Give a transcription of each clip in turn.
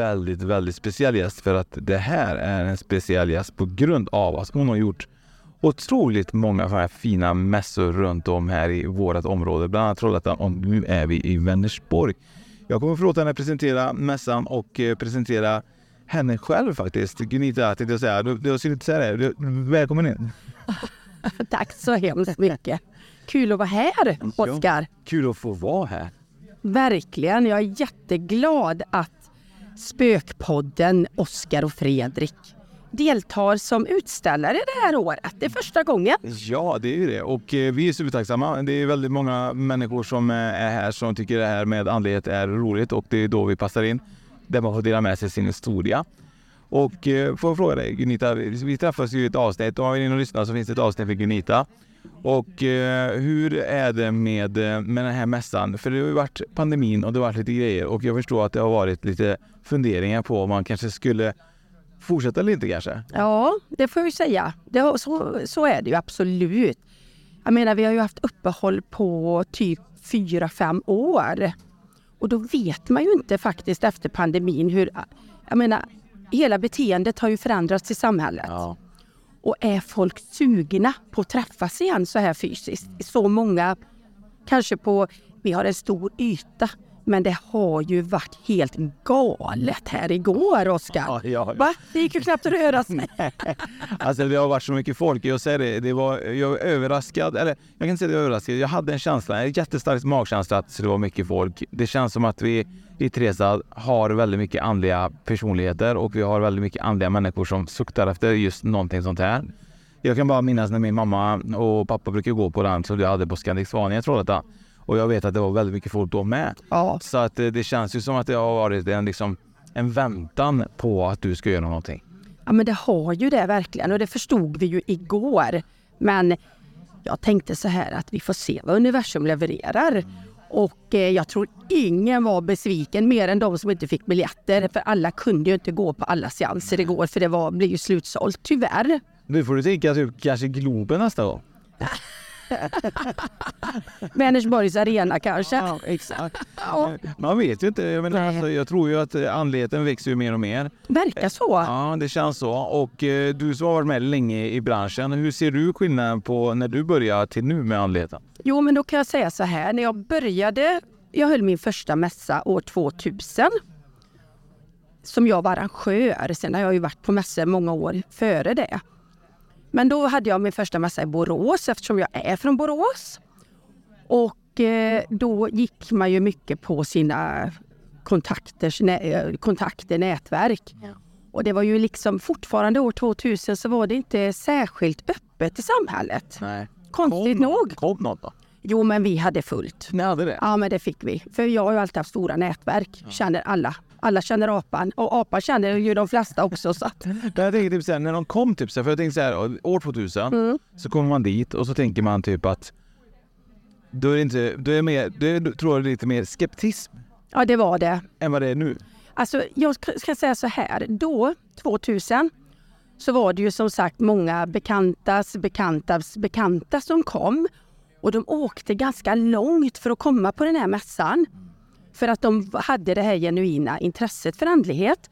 väldigt, väldigt speciell gäst för att det här är en speciell gäst på grund av att hon har gjort otroligt många sådana här fina mässor runt om här i vårt område, bland annat Trollhättan och nu är vi i Vänersborg. Jag kommer förlåta henne presentera mässan och eh, presentera henne själv faktiskt. Gunita tänkte jag säga. Du, du skulle inte säga det. Du, välkommen in. Tack så hemskt mycket. Kul att vara här, Oskar. Kul att få vara här. Verkligen. Jag är jätteglad att Spökpodden Oskar och Fredrik deltar som utställare det här året. Det är första gången. Ja, det är ju det. Och eh, vi är supertacksamma. Det är väldigt många människor som eh, är här som tycker det här med andlighet är roligt och det är då vi passar in. Där man får dela med sig sin historia. Och eh, får jag fråga dig Gunita, vi träffas ju i ett avsnitt och om vi vill inne och lyssna så finns det ett avsnitt för Gunita. Och eh, hur är det med, eh, med den här mässan? För det har ju varit pandemin och det har varit lite grejer och jag förstår att det har varit lite funderingar på om man kanske skulle fortsätta eller inte kanske? Ja, det får jag ju säga. Det, så, så är det ju absolut. Jag menar, vi har ju haft uppehåll på typ fyra, fem år. Och då vet man ju inte faktiskt efter pandemin hur... Jag menar, hela beteendet har ju förändrats i samhället. Ja. Och är folk sugna på att träffas igen så här fysiskt? Så många, kanske på, vi har en stor yta, men det har ju varit helt galet här igår, Oskar. Ja, ja. Va? Det gick ju knappt att röra sig. Alltså det har varit så mycket folk. Jag säger det, det var, jag var överraskad. Eller jag kan inte säga att jag är överraskad. Jag hade en känsla, en jättestark magkänsla att det var mycket folk. Det känns som att vi i Trestad har väldigt mycket andliga personligheter och vi har väldigt mycket andliga människor som suktar efter just någonting sånt här. Jag kan bara minnas när min mamma och pappa brukade gå på den som jag hade på Scandic Svanien i Trollhättan. Och jag vet att det var väldigt mycket folk då med. Ja. Så att eh, det känns ju som att det har varit en, liksom, en väntan på att du ska göra någonting. Ja, men det har ju det verkligen och det förstod vi ju igår. Men jag tänkte så här att vi får se vad universum levererar. Och eh, jag tror ingen var besviken mer än de som inte fick biljetter. För alla kunde ju inte gå på alla seanser igår för det var, blev ju slutsålt, tyvärr. Nu får du tänka typ kanske Globen nästa gång. Vänersborgs arena kanske. Ja, exakt. Ja, Man vet ju inte. Jag, menar, alltså, jag tror ju att eh, andligheten växer ju mer och mer. verkar så. Ja, det känns så. Och eh, du som har varit med länge i branschen, hur ser du skillnaden på när du började till nu med andligheten? Jo, men då kan jag säga så här. När jag började, jag höll min första mässa år 2000. Som jag var arrangör. Sen har jag ju varit på mässor många år före det. Men då hade jag min första mässa i Borås eftersom jag är från Borås. Och eh, då gick man ju mycket på sina kontakters, nä, eh, kontakter, nätverk. Och det var ju liksom fortfarande år 2000 så var det inte särskilt öppet i samhället. Nej. Konstigt nog. Kom något då? Jo, men vi hade fullt. Ni hade det? Ja, men det fick vi. För jag har ju alltid haft stora nätverk. Känner alla. Alla känner apan. Och apan känner ju de flesta också. Så att, Jag tänker typ så här, när de kom typ så här, för jag tänker så här, år 2000 Mm. så kommer man dit och så tänker man typ att då är det inte, då är mer, då är, tror jag lite mer skeptism ja, det var det. än vad det är nu. Alltså, jag ska- ska säga så här. Då, 2000, så var det ju som sagt många bekantas bekantas bekanta som kom. Och de åkte ganska långt för att komma på den här mässan. För att de hade det här genuina intresset för andlighet.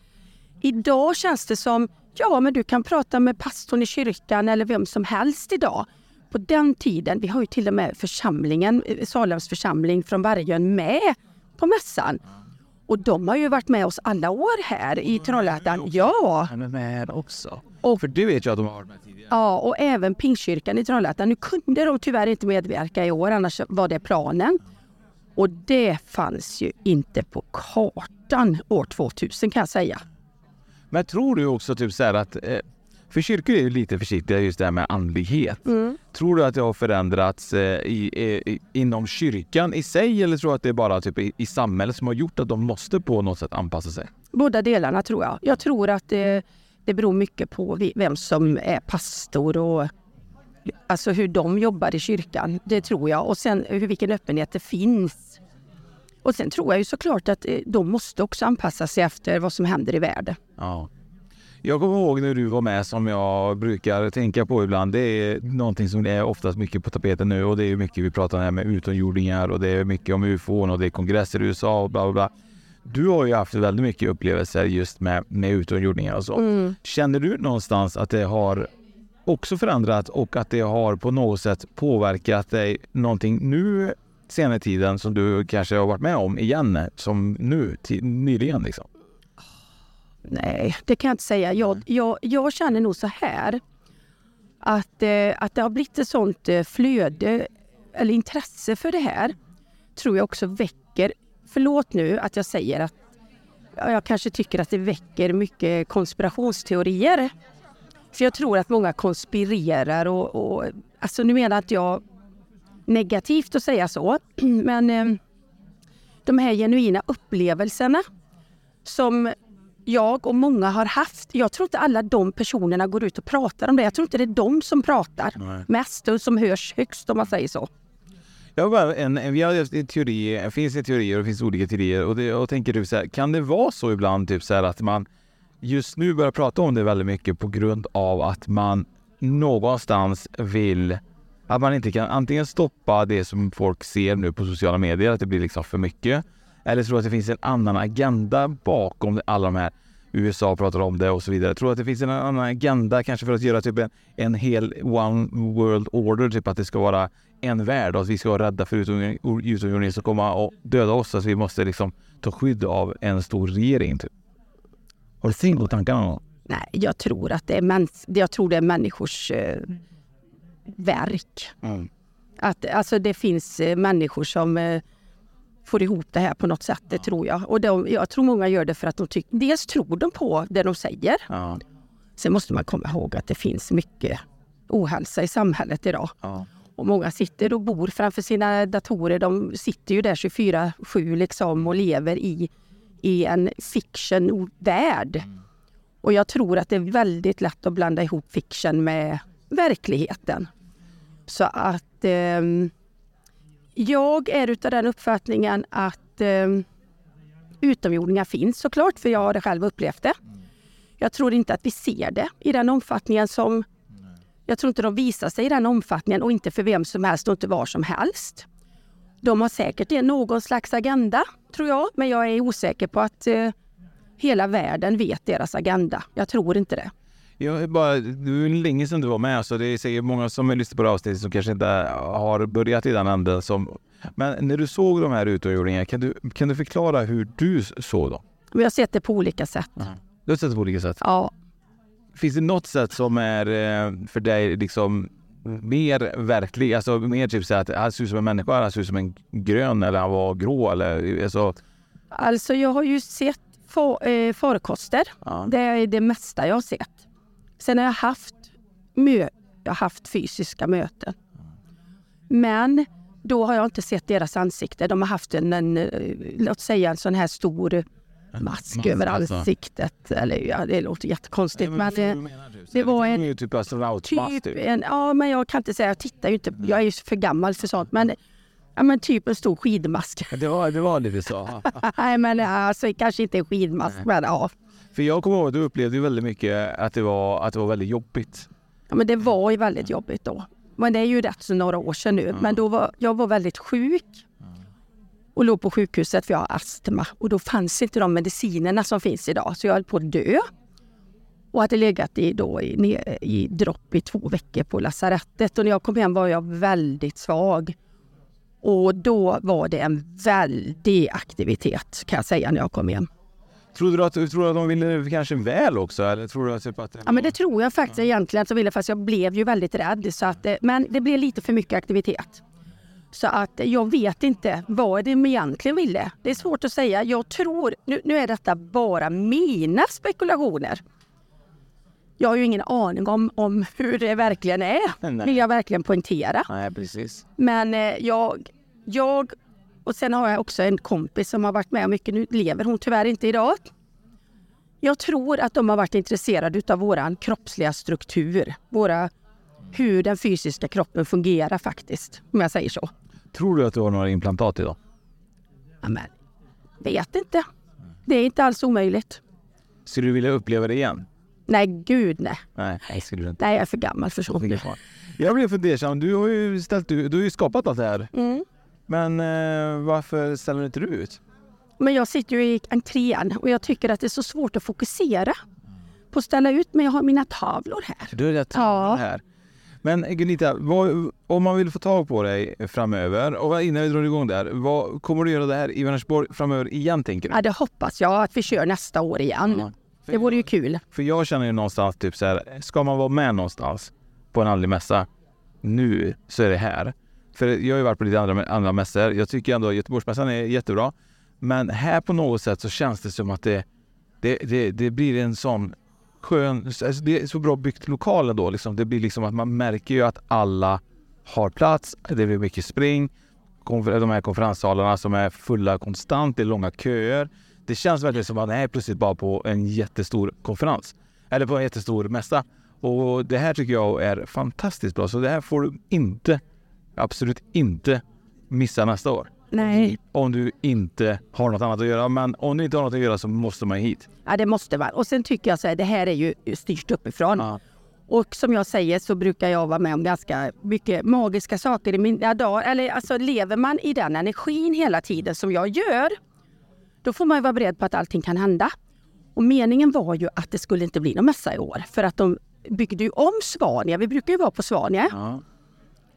Idag känns det som, ja men du kan prata med pastorn i kyrkan eller vem som helst idag. På den tiden, vi har ju till och med församlingen, eh, Salems församling från Vargön med på mässan. Och de har ju varit med oss alla år här i Trollhättan. Ja, Han är med också. Och- För det vet jag att de har varit med tidigare. ja, och även Pingstkyrkan i Trollhättan. Nu kunde de tyvärr inte medverka i år, annars var det planen. Och det fanns ju inte på kartan år 2000 kan jag säga. Men tror du också typ så att eh, för kyrkor är ju lite försiktiga just det här med andlighet. Tror du att det har förändrats eh, i, i, inom kyrkan i sig eller tror du att det är bara typ i, i samhället som har gjort att de måste på något sätt anpassa sig? Båda delarna tror jag. Jag tror att det, det beror mycket på vem som är pastor och alltså hur de jobbar i kyrkan. Det tror jag. Och sen hur, vilken öppenhet det finns. Och sen tror jag ju såklart att eh, de måste också anpassa sig efter vad som händer i världen. Ja. Jag kommer ihåg när du var med som jag brukar tänka på ibland. Det är någonting som är oftast mycket på tapeten nu och det är mycket vi pratar om här med utomjordingar och det är mycket om ufon och det är kongresser i USA och bla bla bla. Du har ju haft väldigt mycket upplevelser just med, med utomjordingar och så. Känner du någonstans att det har också förändrats och att det har på något sätt påverkat dig någonting nu senare tiden som du kanske har varit med om igen som nu, nyligen liksom? Nej, det kan jag inte säga. Jag, jag, jag känner nog så här att, eh, att det har blivit ett sånt eh, flöde eller intresse för det här tror jag också väcker, förlåt nu att jag säger att ja, jag kanske tycker att det väcker mycket konspirationsteorier. För jag tror att många konspirerar och, och alltså nu menar att jag negativt att säga så, men eh, de här genuina upplevelserna som jag och många har haft. Jag tror inte alla de personerna går ut och pratar om det. Jag tror inte det är de som pratar Nej. mest och som hörs högst om man säger så. Jag har bara en, vi har en teori, det finns teorier och det finns olika teorier och det, jag tänker typ så här, kan det vara så ibland typ så här att man just nu börjar prata om det väldigt mycket på grund av att man någonstans vill att man inte kan antingen stoppa det som folk ser nu på sociala medier, att det blir liksom för mycket. Eller tror att det finns en annan agenda bakom det- alla de här USA pratar om det och så vidare. Tror att det finns en annan agenda kanske för att göra typ en, en hel one world order, typ att det ska vara en värld och att vi ska vara rädda för utomjordingar som kommer och döda oss. Så att vi måste liksom ta skydd av en stor regering. Typ. Har du tänkt på tankarna? Nej, jag tror att det är, mäns- jag tror det är människors eh, verk. Mm. Att, alltså det finns eh, människor som eh, får ihop det här på något sätt, det tror jag. Och de, jag tror många gör det för att de tycker, dels tror de på det de säger. Ja. Sen måste man komma ihåg att det finns mycket ohälsa i samhället idag. ja. Och många sitter och bor framför sina datorer. De sitter ju där 24-7 liksom och lever i, i en fiction-värld. Och jag tror att det är väldigt lätt att blanda ihop fiction med verkligheten. Så att ehm, jag är utav den uppfattningen att ehm, utomjordingar finns såklart, för jag har själv upplevt det. Jag tror inte att vi ser det i den omfattningen som jag tror inte de visar sig i den omfattningen och inte för vem som helst och inte var som helst. De har säkert någon slags agenda, tror jag, men jag är osäker på att eh, hela världen vet deras agenda. Jag tror inte det. Jag är bara, det var länge sedan du var med, så det är säkert många som lyssnar på det avsnittet som kanske inte har börjat i den änden. Som, men när du såg de här utomjordingarna, kan du, kan du förklara hur du såg dem? Jag har sett det på olika sätt. Du har sett det på olika sätt. Ja, Finns det något sätt som är eh, för dig liksom mer verklig? Alltså mer typ så att han ser ut som en människa, han ser ut som en grön eller han var grå eller alltså. alltså jag har ju sett fa- eh, farkoster. Ja. Det är det mesta jag har sett. Sen har jag haft, mö- jag har haft fysiska möten. Men då har jag inte sett deras ansikte. De har haft en, en eh, låt säga en sån här stor mask mask, över alltså. ansiktet. Eller ja, det låter jättekonstigt. Men, vad du menar, typ. det var en- ju typ astronautmask typ typ. en, ja men jag kan inte säga, jag tittar ju inte, jag är ju för gammal för sånt. Men, ja, men typ en stor skidmask. Det var, det var lite så. Nej men alltså kanske inte en skidmask men ja. För jag kommer ihåg att du upplevde väldigt mycket att det var, att det var väldigt jobbigt. Ja, men det var ju väldigt jobbigt då. Men det är ju rätt så några år sedan nu. Men då var jag var väldigt sjuk. Och låg på sjukhuset för jag har astma. Och då fanns inte de medicinerna som finns idag, så jag höll på att dö. Och hade legat i, då, i, i dropp i två veckor på lasarettet. Och när jag kom hem var jag väldigt svag. Och då var det en väldig aktivitet kan jag säga när jag kom hem. Tror du att, tror du att de ville kanske väl också? Eller tror du att, typ att det Ja men det tror jag faktiskt egentligen att de ville fast jag blev ju väldigt rädd. Så att, eh, men det blev lite för mycket aktivitet. Så att jag vet inte vad de egentligen ville. Det är svårt att säga. Jag tror, nu, nu är detta bara mina spekulationer. Jag har ju ingen aning om, om hur det verkligen är, Nej. vill jag verkligen poängtera. Nej, precis. Men eh, jag, jag och sen har jag också en kompis som har varit med mycket. Nu lever hon tyvärr inte idag. Jag tror att de har varit intresserade av våran kroppsliga struktur. Våra, hur den fysiska kroppen fungerar faktiskt, om jag säger så. Tror du att du har några implantat idag? Ja, men, vet inte. Det är inte alls omöjligt. Skulle du vilja uppleva det igen? Nej, gud nej. Nej, det skulle inte. Nej, jag är för gammal för sånt nu. Jag blev fundersam. Du har ju, ställt, du, du har ju skapat allt det här. Mm. Men eh, varför ställer inte du ut? Men jag sitter ju i entrén och jag tycker att det är så svårt att fokusera på att ställa ut. Men jag har mina tavlor här. Du är rätt Ja. här. Men Gunita, vad, om man vill få tag på dig framöver och innan vi drar igång där. Vad kommer du göra det här i Vänersborg framöver igen tänker du? Ja, det hoppas jag att vi kör nästa år igen. För, Det vore ju kul. för jag känner ju någonstans typ så här, ska man vara med någonstans på en andlig mässa nu så är det här. För jag har ju varit på lite andra, andra mässor. Jag tycker ändå Göteborgsmässan är jättebra. Men här på något sätt så känns det som att det, det, det, det blir en sån skön... Alltså det är så bra byggt lokal ändå. Liksom. Det blir liksom att man märker ju att alla har plats. Det blir mycket spring. Konfer- de här konferenssalarna som är fulla konstant. Det är långa köer. Det känns verkligen som att man är plötsligt bara på en jättestor konferens. Eller på en jättestor mässa. Och det här tycker jag är fantastiskt bra. Så det här får du inte, absolut inte missa nästa år. Nej, Om du inte har något annat att göra. Men om du inte har något att göra så måste man hit. ja, det måste vara. Och sen tycker jag så här, det här är ju styrt uppifrån. Ja. Och som jag säger så brukar jag vara med om ganska mycket magiska saker i mina dagar. Eller alltså lever man i den energin hela tiden som jag gör, då får man ju vara beredd på att allting kan hända. Och meningen var ju att det skulle inte bli någon mässa i år. För att de byggde ju om Svania. Vi brukar ju vara på Svania Ja.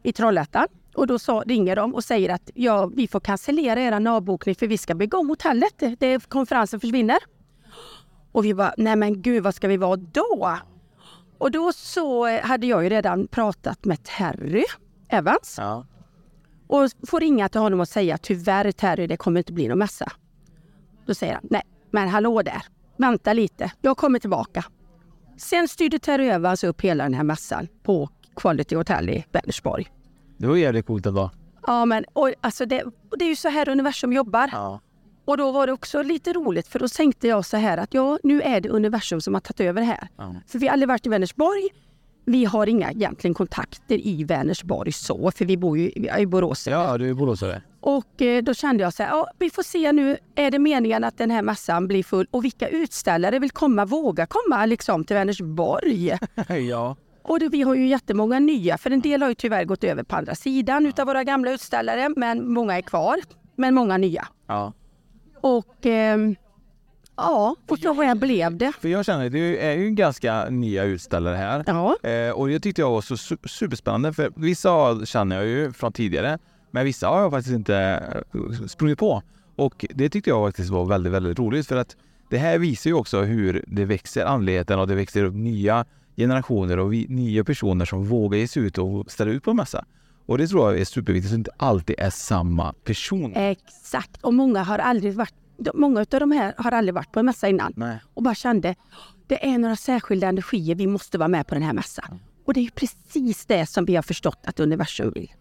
i Trollhättan. Och då sa, ringer de och säger att ja, vi får cancellera era avbokning för vi ska bygga om hotellet. Det, det, konferensen försvinner. Och vi bara, nej men gud vad ska vi vara då? Och då så eh, hade jag ju redan pratat med Terry Evans Ja. och får ringa till honom och säga tyvärr Terry, det kommer inte bli någon mässa. Då säger han, nej men hallå där, vänta lite, jag kommer tillbaka. Sen styrde Terry Evans upp hela den här mässan på Quality Hotel i Vänersborg. Det var jävligt coolt ändå. Ja, men och, alltså det, det är ju så här universum jobbar. Ja. Och då var det också lite roligt för då tänkte jag så här att ja, nu är det universum som har tagit över här. Ja. För vi har aldrig varit i Vänersborg. Vi har inga egentligen kontakter i Vänersborg så, för vi bor ju i Borås. Ja, du är boråsare. Och eh, då kände jag så här, ja, vi får se nu, är det meningen att den här mässan blir full och vilka utställare vill komma, våga komma liksom till Vänersborg? ja. Och det, vi har ju jättemånga nya, för en del har ju tyvärr gått över på andra sidan utav våra gamla utställare, men många är kvar. Men många nya. ja. Och ehm, ja, och så här blev det. För jag känner, det är ju ganska nya utställare här. Ja, Eh, och jag tyckte jag var så su- superspännande för vissa känner jag ju från tidigare men vissa har jag faktiskt inte eh, sprungit på. Och det tyckte jag faktiskt var väldigt, väldigt roligt för att det här visar ju också hur det växer andligheten och det växer upp nya generationer och nya personer som vågar ge sig ut och ställa ut på en mässa. Och det tror jag är superviktigt så det inte alltid är samma person. exakt. Och många har aldrig varit, många av de här har aldrig varit på en mässa innan. Nej. Och bara kände, det är några särskilda energier, vi måste vara med på den här mässan. Och det är precis det som vi har förstått att universum vill.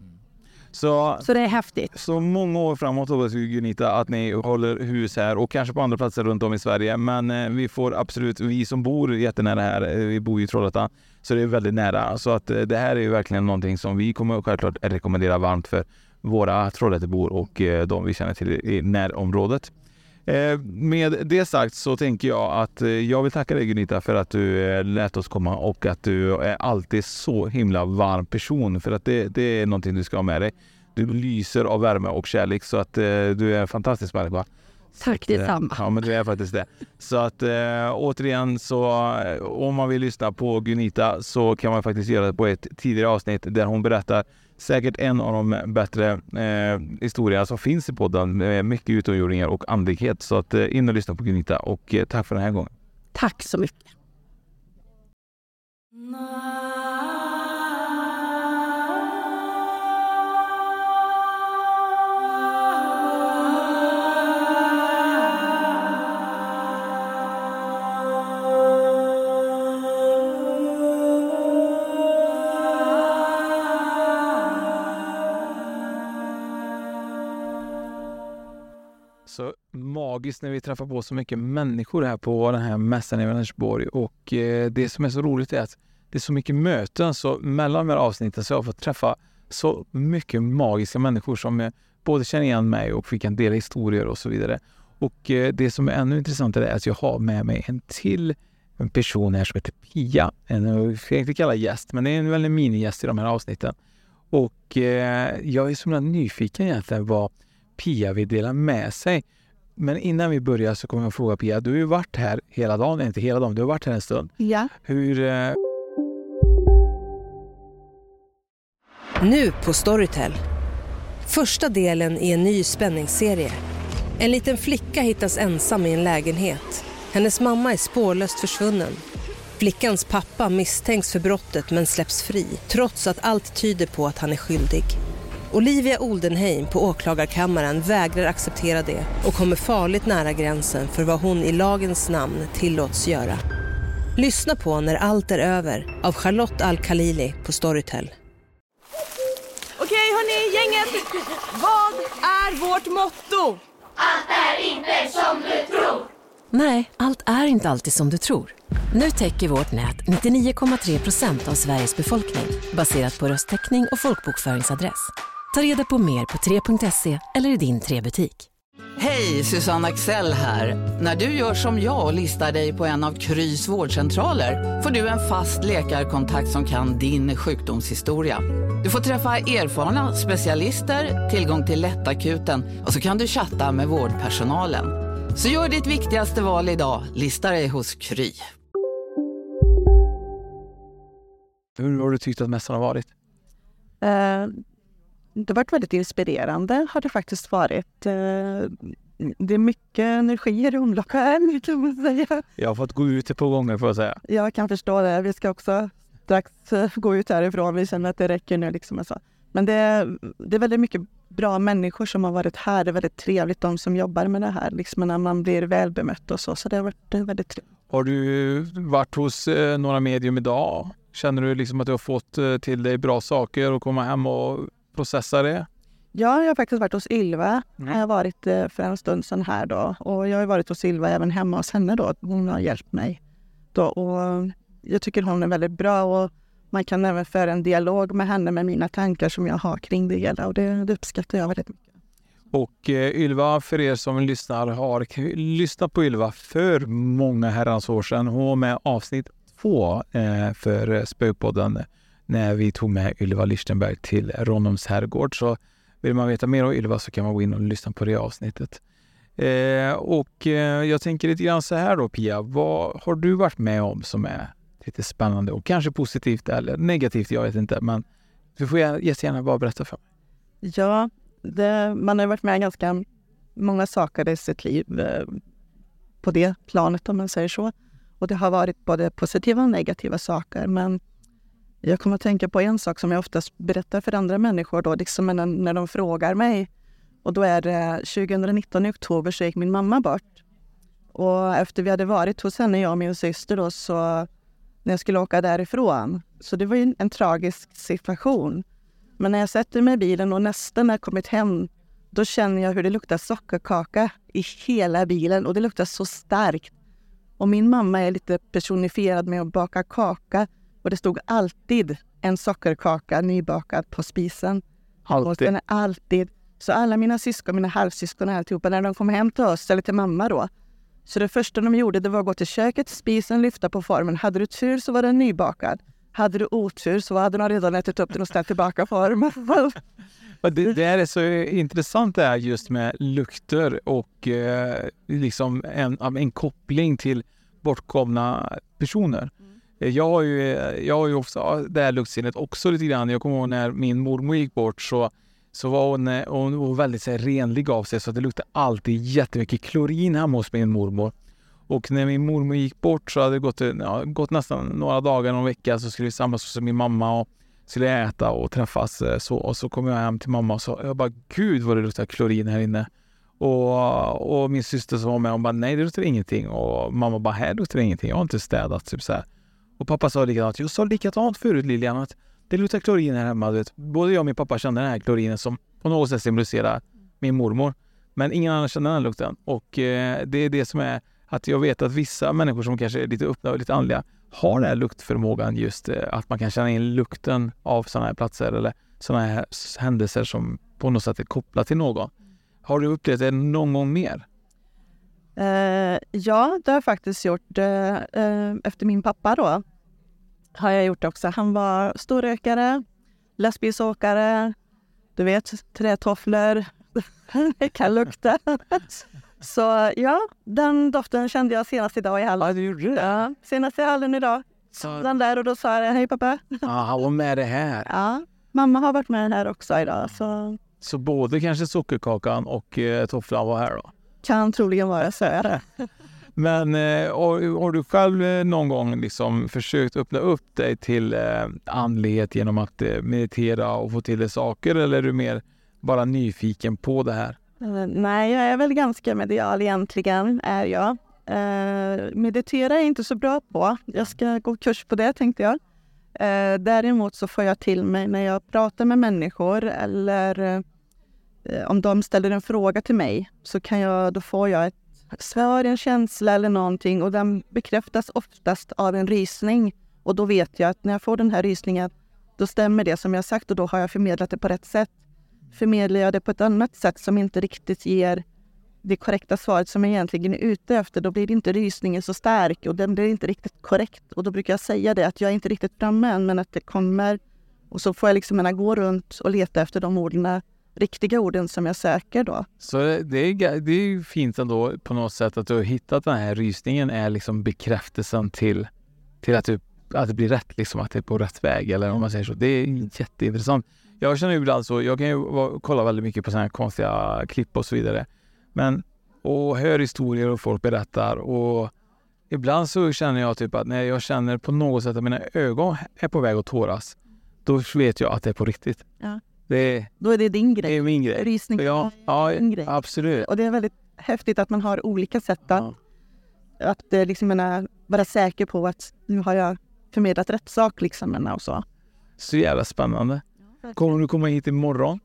Så Så det är häftigt. Så många år framåt hoppas vi Gunita att ni håller hus här och kanske på andra platser runt om i Sverige. Men eh, vi får absolut, vi som bor jättenära här, eh, vi bor ju i Trollhättan, så det är väldigt nära. Så att eh, det här är ju verkligen någonting som vi kommer självklart rekommendera varmt för våra Trollhättebor och de vi känner till i närområdet. Eh, med det sagt så tänker jag att eh, jag vill tacka dig Gunita för att du eh, lät oss komma och att du är alltid så himla varm person för att det, det är någonting du ska ha med dig. Du lyser av värme och kärlek så att du är en fantastisk människa. Tack Eh, detsamma. Ja, men det är faktiskt det. Så att eh, återigen så eh, om man vill lyssna på Gunita så kan man faktiskt göra det på ett tidigare avsnitt där hon berättar säkert en av de bättre eh, historierna som finns i podden med mycket utomjordingar och andlighet. Så att eh, in och lyssna på Gunita och eh, tack för den här gången. Tack så mycket. Så magiskt när vi träffar på så mycket människor här på den här mässan i Vänersborg och eh, det som är så roligt är att det är så mycket möten så mellan de här avsnitten så har jag fått träffa så mycket magiska människor som eh, både känner igen mig och vi kan dela historier och så vidare. Och eh, det som är ännu intressantare är att jag har med mig en till en person här som heter Pia. En, eh, jag ska inte kalla gäst, men det är en väldigt minigäst i de här avsnitten. Och eh, jag är så himla nyfiken egentligen vad Pia vill dela med sig. Men innan vi börjar så kommer jag fråga Pia, du har ju varit här hela dagen, inte hela dagen, du har varit här en stund. Ja. Hur... Eh, Nu på Storytel. Första delen i en ny spänningsserie. En liten flicka hittas ensam i en lägenhet. Hennes mamma är spårlöst försvunnen. Flickans pappa misstänks för brottet men släpps fri trots att allt tyder på att han är skyldig. Olivia Oldenheim på åklagarkammaren vägrar acceptera det och kommer farligt nära gränsen för vad hon i lagens namn tillåts göra. Lyssna på När allt är över av Charlotte Al-Khalili på Storytel. Okej hörni, gänget. Vad är vårt motto? Nej, allt är inte alltid som du tror. Nu täcker vårt nät 99,3 procent av Sveriges befolkning baserat på röstteckning och folkbokföringsadress. Ta reda på mer på 3.se eller i din 3-butik. Hej, Susanne Axel här. När du gör som jag och listar dig på en av Krys vårdcentraler får du en fast läkarkontakt som kan din sjukdomshistoria. Du får träffa erfarna specialister, tillgång till lättakuten och så kan du chatta med vårdpersonalen. Så gör ditt viktigaste val idag, lista dig hos Kry. hur har du tyckt att mässan har varit? Eh, Det har varit väldigt inspirerande har det faktiskt varit. Eh, Det är mycket energier i omlopp här kan man säga. Jag har fått gå ut ett par gånger får jag säga. Jag kan förstå det. Vi ska också strax eh, gå ut härifrån. Vi känner att det räcker nu. Liksom. Men det är, det är väldigt mycket bra människor som har varit här. Det är väldigt trevligt de som jobbar med det här. Liksom när man blir väl bemött och så. Så det har varit eh, väldigt trevligt. Har du varit hos några medium idag? Känner du liksom att du har fått till dig bra saker och komma hem och processa det? Ja, jag har faktiskt varit hos Ylva. Mm. Jag har varit eh, för en stund sedan här då. Och jag har varit hos Ylva även hemma hos henne då. Hon har hjälpt mig. Då. Och jag tycker hon är väldigt bra och man kan även föra en dialog med henne med mina tankar som jag har kring det hela. Och det, det uppskattar jag väldigt mycket. Och eh, Ylva, för er som lyssnar, har lyssnat på Ylva för många herrans år sedan. Hon var med avsnitt två eh, för Spökpodden när vi tog med Ylva Lichtenberg till Ronnums herrgård. Så vill man veta mer om Ylva så kan man gå in och lyssna på det avsnittet. Eh, och eh, jag tänker lite grann så här då Pia, vad har du varit med om som är lite spännande och kanske positivt eller negativt, jag vet inte. Men du får gärna- jättegärna bara berätta för mig. Ja, det, man har varit med ganska många saker i sitt liv eh, på det planet om man säger så. Och det har varit både positiva och negativa saker. Men jag kommer att tänka på en sak som jag oftast berättar för andra människor då, liksom när, när de frågar mig. Och då är det 2019 i oktober så gick min mamma bort. Och efter vi hade varit hos henne, jag och min syster då, så när jag skulle åka därifrån. Så det var ju en, en tragisk situation. Men när jag sätter mig i bilen och nästan har kommit hem, då känner jag hur det luktar sockerkaka i hela bilen och det luktar så starkt. Och min mamma är lite personifierad med att baka kaka och det stod alltid en sockerkaka nybakad på spisen. Alltid. den är alltid. Så alla mina syskon, mina halvsyskon och alltihopa, när de kom hem till oss, eller till mamma då, så det första de gjorde det var att gå till köket, spisen, lyfta på formen. Hade du tur så var den nybakad. hade du otur så hade de redan ätit upp den och ställt tillbaka formen. Det, det är så intressant det här just med lukter och eh, liksom en, en koppling till bortkomna personer. Eh, jag har ju, jag har ju ofta det här luktsinnet också lite grann. Jag kommer ihåg när min mormor gick bort så, så var hon, hon var väldigt så här, renlig av sig så det luktade alltid jättemycket klorin hemma hos min mormor. Och när min mormor gick bort så hade det gått, ja, gått nästan några dagar, någon vecka så skulle vi samlas hos min mamma och skulle äta och träffas. Eh, så, och så kom jag hem till mamma och sa, jag bara gud vad det luktar klorin här inne. Och, och min syster som var med, hon bara nej det luktar ingenting. Och mamma bara här luktar det ingenting, jag har inte städat. Typ så här. Och pappa sa likadant, jag sa likadant förut Lilian att det luktar klorin här hemma. Du vet. Både jag och min pappa kände den här klorinen som på något sätt symboliserar min mormor. Men ingen annan känner den lukten. Och eh, det är det som är att jag vet att vissa människor som kanske är lite öppna och lite andliga har den här luktförmågan just eh, att man kan känna in lukten av sådana här platser eller sådana här händelser som på något sätt är kopplat till någon. Har du upplevt det någon gång mer? Eh, ja, det har jag faktiskt gjort. Eh, eh, efter min pappa då har jag gjort det också. Han var storrökare, lastbilsåkare, du vet, trätofflor. det kan lukta. Så ja, den doften kände jag senast idag i hallen. Ja, du gjorde det? Ja, senast i hallen idag. Så, Den där och då sa jag hej pappa. ja, han var med det här. Ja, mamma har varit med här också idag så Så både kanske sockerkakan och eh, tofflan var här då? kan troligen vara så. Men eh, har, har du själv eh, någon gång liksom försökt öppna upp dig till eh, andlighet genom att eh, meditera och få till dig saker eller är du mer bara nyfiken på det här? Eh, nej, jag är väl ganska medial egentligen, är jag. Eh, meditera är jag inte så bra på. Jag ska gå kurs på det, tänkte jag. Eh, däremot så får jag till mig när jag pratar med människor eller eh, om de ställer en fråga till mig så kan jag, då får jag ett svar, en känsla eller någonting och den bekräftas oftast av en rysning. Och då vet jag att när jag får den här rysningen, då stämmer det som jag sagt och då har jag förmedlat det på rätt sätt förmedlar jag det på ett annat sätt som inte riktigt ger det korrekta svaret som jag egentligen är ute efter, då blir inte rysningen så stark och den blir inte riktigt korrekt. Och då brukar jag säga det att jag är inte riktigt framme än, men att det kommer. Och så får jag liksom gå runt och leta efter de orden, riktiga orden som jag söker då. Så det är, det är fint ändå på något sätt att du har hittat den här rysningen är liksom bekräftelsen till, till att, du, att det blir rätt, liksom att det är på rätt väg eller om man säger så. Det är jätteintressant. Jag känner ibland så, jag kan ju kolla väldigt mycket på sådana här konstiga klipp och så vidare. Men, och hör historier och folk berättar och ibland så känner jag typ att när jag känner på något sätt att mina ögon är på väg att tåras, då vet jag att det är på riktigt. Ja. Det, Då är det din det grej. är min grej. Rysning Ja, ja grej. absolut. Och det är väldigt häftigt att man har olika sätt att, att eh, liksom, menar, vara säker på att nu har jag förmedlat rätt sak. Liksom, menar, och så. Så jävla spännande. Kommer du komma hit imorgon?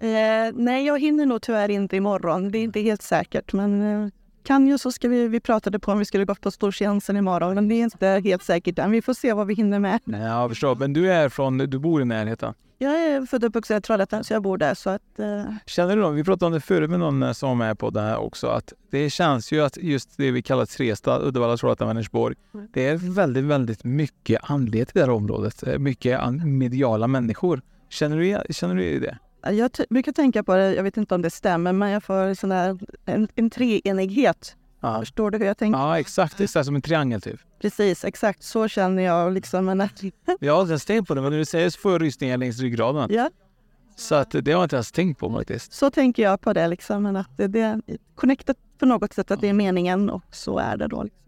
Eh, nej, jag hinner nog tyvärr inte imorgon. Det är inte helt säkert. Men eh, kan ju så ska vi, vi pratade på om vi skulle gått på storseansen imorgon. Men det är inte helt säkert än. Vi får se vad vi hinner med. Nej, jag förstår. Men du är från, du bor i närheten. Jag är född och uppvuxen i Trollhättan så jag bor där. Så att, eh, Känner du då, vi pratade om det förut med någon som var med på det här också, att det känns ju att just det vi kallar Trestad, Uddevalla, Trollhättan, Vänersborg, det är väldigt, väldigt mycket andlighet i det här området. Eh, Mycket mediala människor. Känner du, känner du det? jag brukar tänka på det, jag vet inte om det stämmer, men jag får sån där, en, en treenighet. Ja. Förstår du hur jag tänker? Ja, exakt. Det är så som en triangel typ. Precis, exakt så känner jag. Liksom, men Jag har inte ens tänkt på det, men när du säger så får jag rysningar längs ryggraden. ja, Så att det har jag inte ens tänkt på faktiskt. så tänker jag på det. Liksom, men att det, det är connectat på något sätt, att det är meningen och så är det då. Liksom.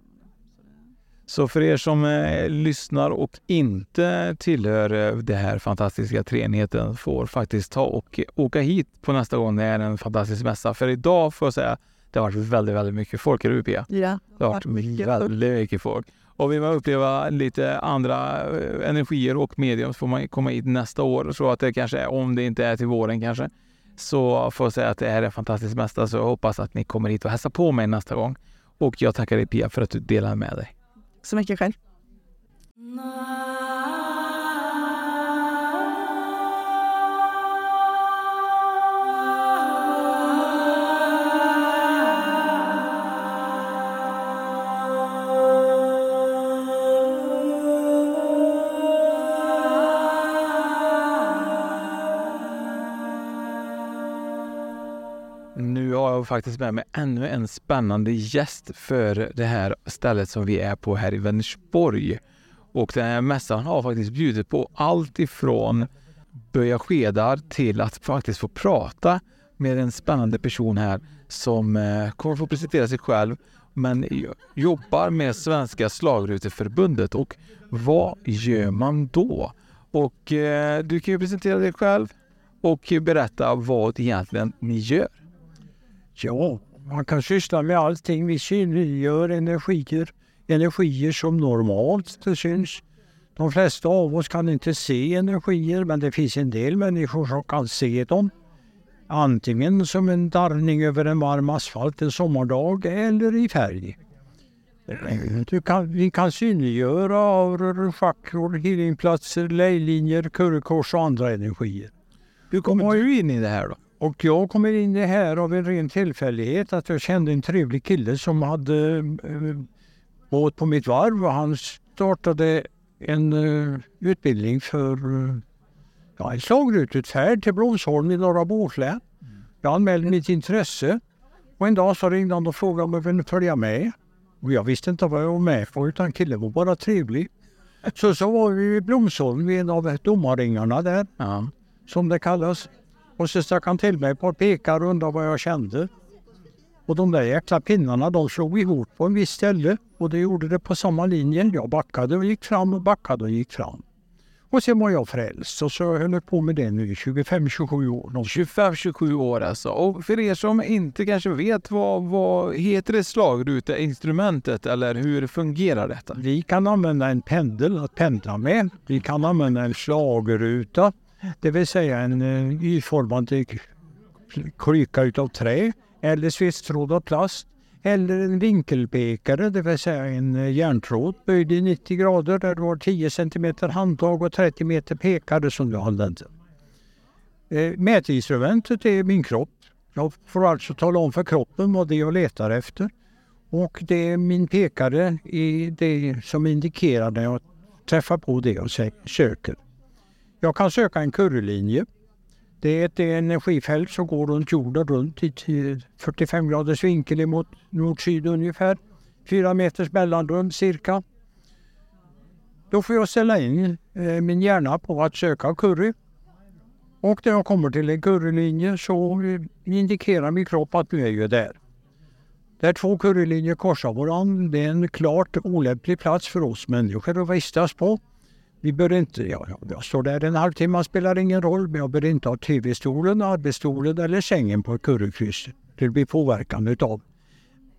Så för er som eh, lyssnar och inte tillhör eh, det här fantastiska treenigheten får faktiskt ta och åka hit på nästa gång det är en fantastisk mässa. För idag får jag säga, det har varit väldigt, väldigt mycket folk. Är du Pia? Ja, Det har varit mycket väldigt mycket folk. Och vill man uppleva lite andra eh, energier och medium så får man komma hit nästa år. Tror att det kanske är, om det inte är till våren kanske, så får jag säga att det här är fantastiskt mästa. Så jag hoppas att ni kommer hit och hälsar på mig nästa gång. Och jag tackar dig Pia för att du delar med dig. Så mycket själv. Faktiskt med mig ännu en spännande gäst för det här stället som vi är på här i Vänersborg. Och den här mässan har faktiskt bjudit på allt ifrån böja skedar till att faktiskt få prata med en spännande person här som eh, kommer få presentera sig själv men jobbar med Svenska slagruteförbundet. Och vad gör man då? Och eh, du kan ju presentera dig själv och berätta vad egentligen ni gör. Ja, man kan syssla med allting. Vi synliggör energier, energier som normalt det syns. De flesta av oss kan inte se energier men det finns en del människor som kan se dem. Antingen som en darrning över en varm asfalt en sommardag eller i färg. Kan, vi kan synliggöra auror, chakror, healingplatser, lejlinjer, kurvkors och andra energier. Hur kommer du in i det här då? Och jag kommer in i det här av en ren tillfällighet att jag kände en trevlig kille som hade äh, båt på mitt varv och han startade en äh, utbildning för äh, ja, en slagruteutfärd till Blomsholm i norra Bohuslän. Jag anmälde mitt intresse och en dag så ringde han och frågade om jag ville följa med. Och jag visste inte vad jag var med på utan killen var bara trevlig. Så så var vi i Blomsholm vid en av domarringarna där. Ja. Som det kallas. Och så stack han till mig par pekar och undrade vad jag kände. Och de där jäkla pinnarna de slog ihop på en viss ställe och det gjorde det på samma linje. Jag backade och gick fram och backade och gick fram. Och sen var jag frälst och så höll jag på med det nu i 25-27 år. 25-27 år alltså. Och för er som inte kanske vet, vad, vad heter det slagruteinstrumentet eller hur fungerar detta? Vi kan använda en pendel att pendla med. Vi kan använda en slagruta, det vill säga en eh, uh, Y-formad klyka utav trä eller svetstråd av plast eller en vinkelpekare, det vill säga en eh, järntråd böjd i 90 grader där du har 10 cm handtag och 30 meter pekare som du använder. Eh, mätinstrumentet är min kropp. Jag får alltså tala om för kroppen vad det är jag letar efter. Och det är min pekare i det som indikerar när jag träffar på det jag söker. Jag kan söka en kurrlinje det är ett energifält som går runt jorden runt i 45 graders vinkel mot nord-syd ungefär. Fyra meters mellanrum cirka. Då får jag ställa in eh, min hjärna på att söka curry. Och när jag kommer till en currylinje så eh, indikerar min kropp att nu är jag där. Där två currylinjer korsar varandra, det är en klart olämplig plats för oss människor att vistas på. Vi bör inte, ja, jag står där en halvtimme spelar ingen roll, men jag bör inte ha tv-stolen, arbetsstolen eller sängen på ett currykryss. Det blir påverkan utav.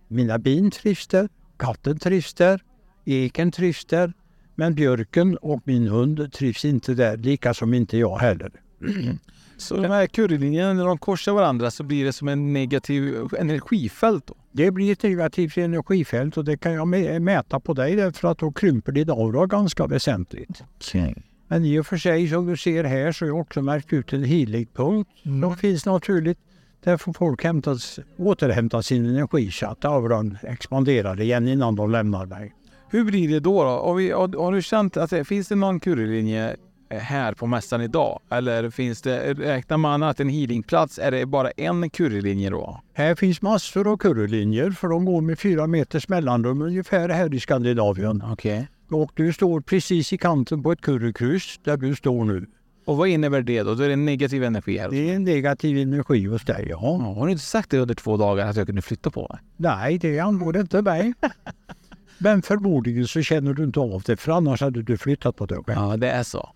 Mina bin trivs där, katten trivs där, eken trivs där, men björken och min hund trivs inte där, lika som inte jag heller. Så de här currylinjerna, när de korsar varandra så blir det som en negativ energifält? Då? Det blir ett negativt energifält och det kan jag mäta på dig därför att då krymper din aura ganska väsentligt. Okay. Men i och för sig som du ser här så har jag också märkt ut en healingpunkt. Mm. De finns naturligt. Där får folk hämtas, återhämta sin energi så att auran expanderar igen innan de lämnar mig. Hur blir det då? då? Har, vi, har, har du känt att det finns det någon currylinje här på mässan idag? Eller finns det, räknar man att en healingplats, är det bara en currylinje då? Här finns massor av currylinjer för de går med fyra meters mellanrum ungefär här i Skandinavien. Okay. Och du står precis i kanten på ett currykryss där du står nu. Och vad innebär det då? Då är det negativ energi här? Det är en negativ energi hos dig, ja. ja har du inte sagt det under två dagar att jag kunde flytta på mig? Nej, det angår inte mig. Men förmodligen så känner du inte av det, för annars hade du flyttat på dig själv. Ja, det är så.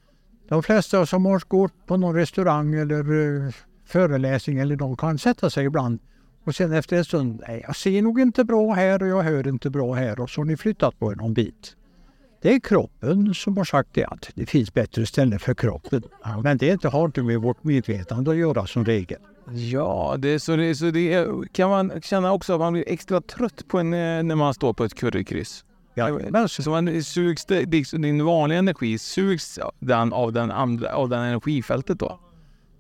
De flesta som har gått på någon restaurang eller eh, föreläsning eller de kan sätta sig ibland och sen efter en stund, nej jag ser nog inte bra här och jag hör inte bra här och så har ni flyttat på er någon bit. Det är kroppen som har sagt det att det finns bättre ställen för kroppen. Men det inte, har inte med vårt medvetande att göra som regel. Ja, det, så, det, så det kan man känna också att man blir extra trött på en, eh, när man står på ett currykryss. Ja, så man sugs din vanliga energi, sugs den av den andra, av den energifältet då?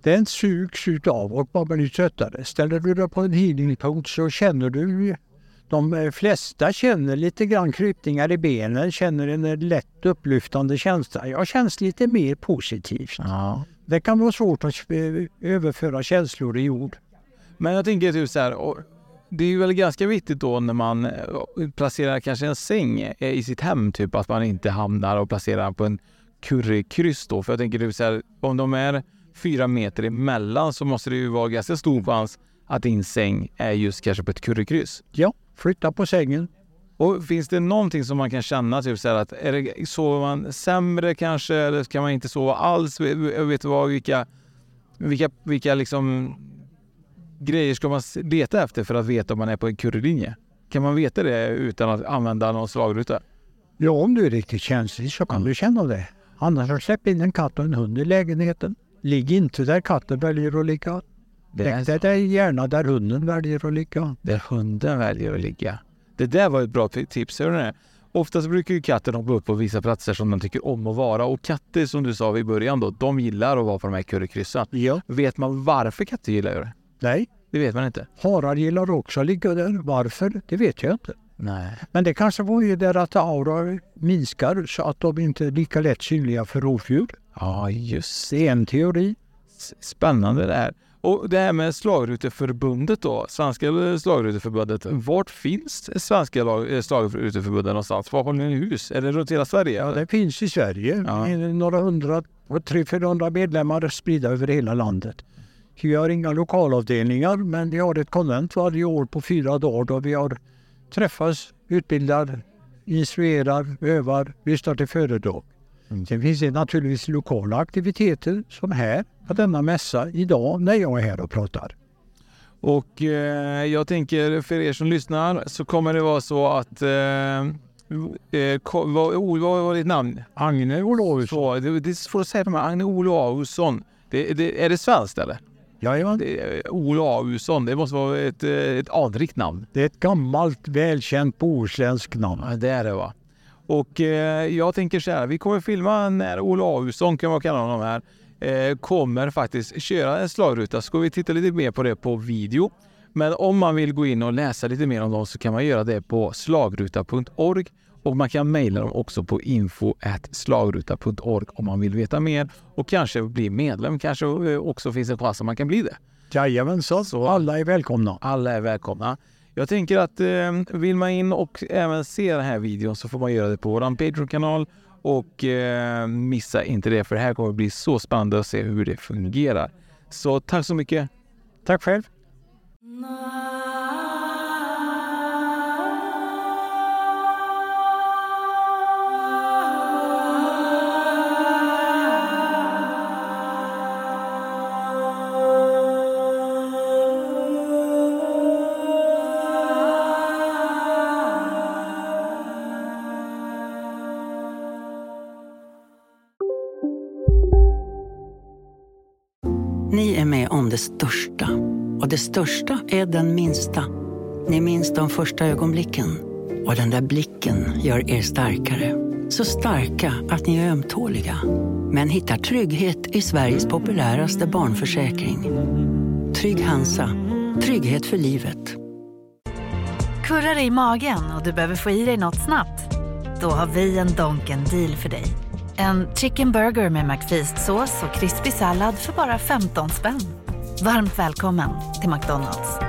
Den sugs utav och man blir tröttare. Ställer du dig på en healingpunkt så känner du de flesta känner lite grann krypningar i benen, känner en lätt upplyftande känsla. Jag känns lite mer positivt. Ja. Det kan vara svårt att överföra känslor i ord. Men jag tänker typ så här, det är väl ganska viktigt då när man eh, placerar kanske en säng eh, i sitt hem, typ att man inte hamnar och placerar på en currykryss då. För jag tänker så här, om de är fyra meter emellan så måste det ju vara ganska stor chans att din säng är just kanske på ett currykryss. Ja, flytta på sängen. Och finns det någonting som man kan känna, typ så här att är det, sover man sämre kanske eller kan man inte sova alls? Jag vet vad, vilka, vilka, vilka liksom grejer ska man leta efter för att veta om man är på en currylinje? Kan man veta det utan att använda någon slagruta? Ja, om du är riktigt känslig så kan du känna det. Annars släpp in en katt och en hund i lägenheten. Ligg inte där katten väljer att ligga. Lägg dig gärna där hunden väljer att ligga. Där hunden väljer att ligga. Det där var ett bra tips. Hör ni? Oftast brukar ju katten hoppa upp på vissa platser som den tycker om att vara. Och katter, som du sa i början, då, de gillar att vara på de här currykryssen. Ja. Vet man varför katter gillar det? Nej. Det vet man inte. Harar gillar också att ligga där. Varför? Det vet jag inte. Nej. Men det kanske var ju där att aura minskar så att de inte är lika lätt synliga för rovdjur. Ja, just det. är en teori. Spännande det här. Och det här med slagruteförbundet då, Svenska slagruteförbundet. Vart finns Svenska slagruteförbundet någonstans? Var har ni hus? Är det runt hela Sverige? Ja, det finns i Sverige. Ja. Några hundra, 300-400 medlemmar spridda över hela landet. Vi har inga lokalavdelningar men vi har ett konvent varje år på fyra dagar då vi har träffas, utbildar, instruerar, övar, lyssnar till föredrag. Mm. Sen finns det naturligtvis lokala aktiviteter som här på denna mässa idag när jag är här och pratar. Och eh, jag tänker för er som lyssnar så kommer det vara så att eh, eh, vad, vad var ditt namn? Agne Olausson. Det, det får du säga för mig. Agne Olausson. Det, det, är det svenskt eller? Jajamän. Olausson, det måste vara ett, eh, ett anrikt namn. Det är ett gammalt välkänt bohuslänskt namn. Ja, det är det va. Och eh, jag tänker så här, vi kommer filma när Olausson, kan man kalla honom här, eh, kommer faktiskt köra en slagruta. Så ska vi titta lite mer på det på video. Men om man vill gå in och läsa lite mer om dem så kan man göra det på slagruta.org och man kan mejla dem också på info.slagruta.org om man vill veta mer och kanske bli medlem. Kanske eh, också finns en chans att man kan bli det. Jajamensan, så alla är välkomna. Alla är välkomna. Jag tänker att eh, vill man in och även se den här videon så får man göra det på vår Patreon-kanal och eh, missa inte det för det här kommer bli så spännande att se hur det fungerar. Så tack så mycket. Tack själv. Det största. Och det största är den minsta. Ni minns de första ögonblicken. Och den där blicken gör er starkare. Så starka att ni är ömtåliga. Men hittar trygghet i Sveriges populäraste barnförsäkring. Trygg Hansa. Trygghet för livet. Kurrar i magen och du behöver få i dig något snabbt? Då har vi en Donken deal för dig. En chicken burger med McFeast-sås och krispig sallad för bara 15 spänn. Varmt välkommen till McDonalds.